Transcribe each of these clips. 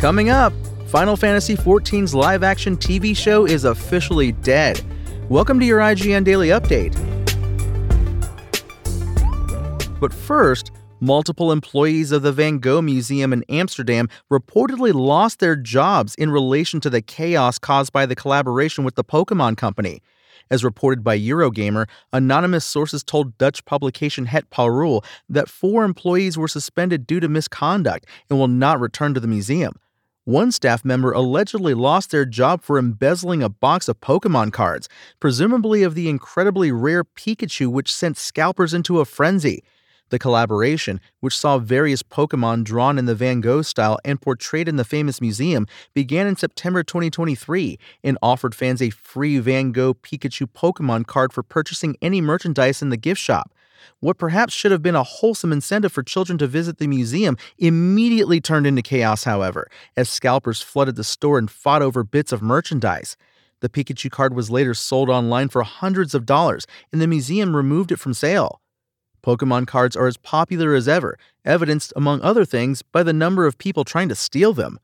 Coming up, Final Fantasy XIV's live action TV show is officially dead. Welcome to your IGN Daily Update. But first, multiple employees of the Van Gogh Museum in Amsterdam reportedly lost their jobs in relation to the chaos caused by the collaboration with the Pokemon Company. As reported by Eurogamer, anonymous sources told Dutch publication Het Parool that four employees were suspended due to misconduct and will not return to the museum. One staff member allegedly lost their job for embezzling a box of Pokemon cards, presumably of the incredibly rare Pikachu, which sent scalpers into a frenzy. The collaboration, which saw various Pokemon drawn in the Van Gogh style and portrayed in the famous museum, began in September 2023 and offered fans a free Van Gogh Pikachu Pokemon card for purchasing any merchandise in the gift shop. What perhaps should have been a wholesome incentive for children to visit the museum immediately turned into chaos, however, as scalpers flooded the store and fought over bits of merchandise. The Pikachu card was later sold online for hundreds of dollars, and the museum removed it from sale. Pokemon cards are as popular as ever, evidenced, among other things, by the number of people trying to steal them.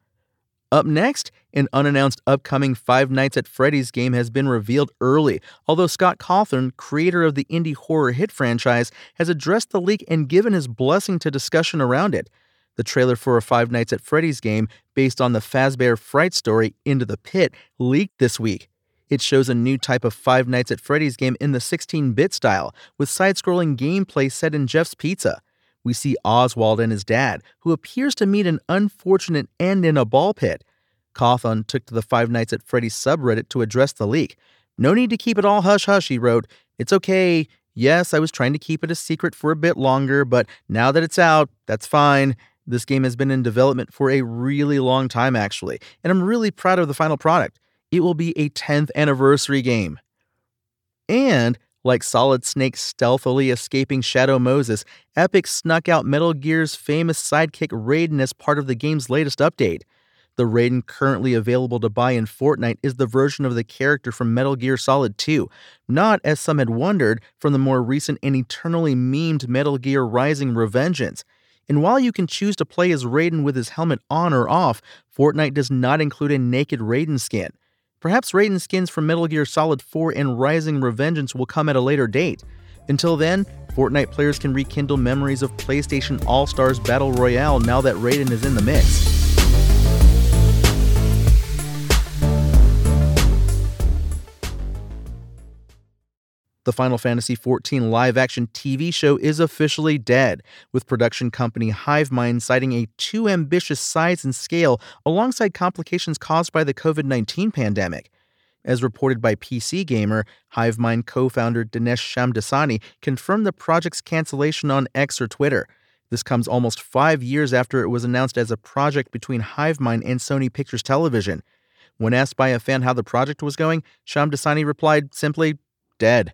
Up next, an unannounced upcoming Five Nights at Freddy's game has been revealed early, although Scott Cawthon, creator of the indie horror hit franchise, has addressed the leak and given his blessing to discussion around it. The trailer for a Five Nights at Freddy's game, based on the Fazbear Fright story Into the Pit, leaked this week. It shows a new type of Five Nights at Freddy's game in the 16 bit style, with side scrolling gameplay set in Jeff's Pizza we see Oswald and his dad, who appears to meet an unfortunate end in a ball pit. Cawthon took to the Five Nights at Freddy's subreddit to address the leak. No need to keep it all hush hush, he wrote. It's okay. Yes, I was trying to keep it a secret for a bit longer, but now that it's out, that's fine. This game has been in development for a really long time, actually, and I'm really proud of the final product. It will be a 10th anniversary game. And like Solid Snake stealthily escaping Shadow Moses, Epic snuck out Metal Gear's famous sidekick Raiden as part of the game's latest update. The Raiden currently available to buy in Fortnite is the version of the character from Metal Gear Solid 2, not, as some had wondered, from the more recent and eternally memed Metal Gear Rising Revengeance. And while you can choose to play as Raiden with his helmet on or off, Fortnite does not include a naked Raiden skin. Perhaps Raiden skins from Metal Gear Solid 4 and Rising Revengeance will come at a later date. Until then, Fortnite players can rekindle memories of PlayStation All Stars Battle Royale now that Raiden is in the mix. The Final Fantasy XIV live action TV show is officially dead, with production company Hivemind citing a too ambitious size and scale alongside complications caused by the COVID 19 pandemic. As reported by PC Gamer, Hivemind co founder Dinesh Shamdasani confirmed the project's cancellation on X or Twitter. This comes almost five years after it was announced as a project between Hivemind and Sony Pictures Television. When asked by a fan how the project was going, Shamdasani replied simply, dead.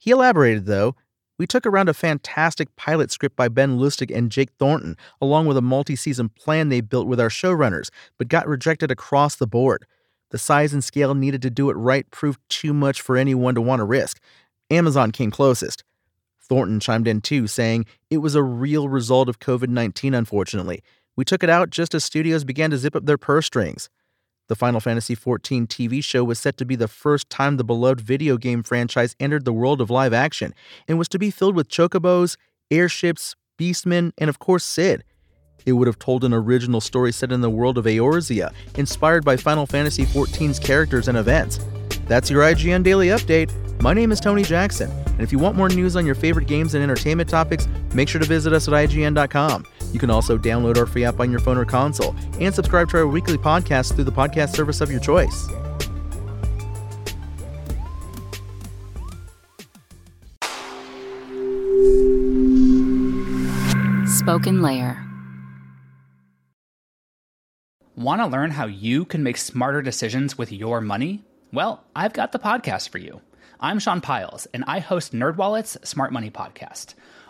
He elaborated, though, we took around a fantastic pilot script by Ben Lustig and Jake Thornton, along with a multi season plan they built with our showrunners, but got rejected across the board. The size and scale needed to do it right proved too much for anyone to want to risk. Amazon came closest. Thornton chimed in too, saying, It was a real result of COVID 19, unfortunately. We took it out just as studios began to zip up their purse strings. The Final Fantasy XIV TV show was set to be the first time the beloved video game franchise entered the world of live action and was to be filled with chocobos, airships, beastmen, and of course Sid. It would have told an original story set in the world of Eorzea, inspired by Final Fantasy XIV's characters and events. That's your IGN Daily Update. My name is Tony Jackson, and if you want more news on your favorite games and entertainment topics, make sure to visit us at IGN.com. You can also download our free app on your phone or console and subscribe to our weekly podcast through the podcast service of your choice. Spoken Layer. Want to learn how you can make smarter decisions with your money? Well, I've got the podcast for you. I'm Sean Pyles, and I host NerdWallet's Smart Money Podcast.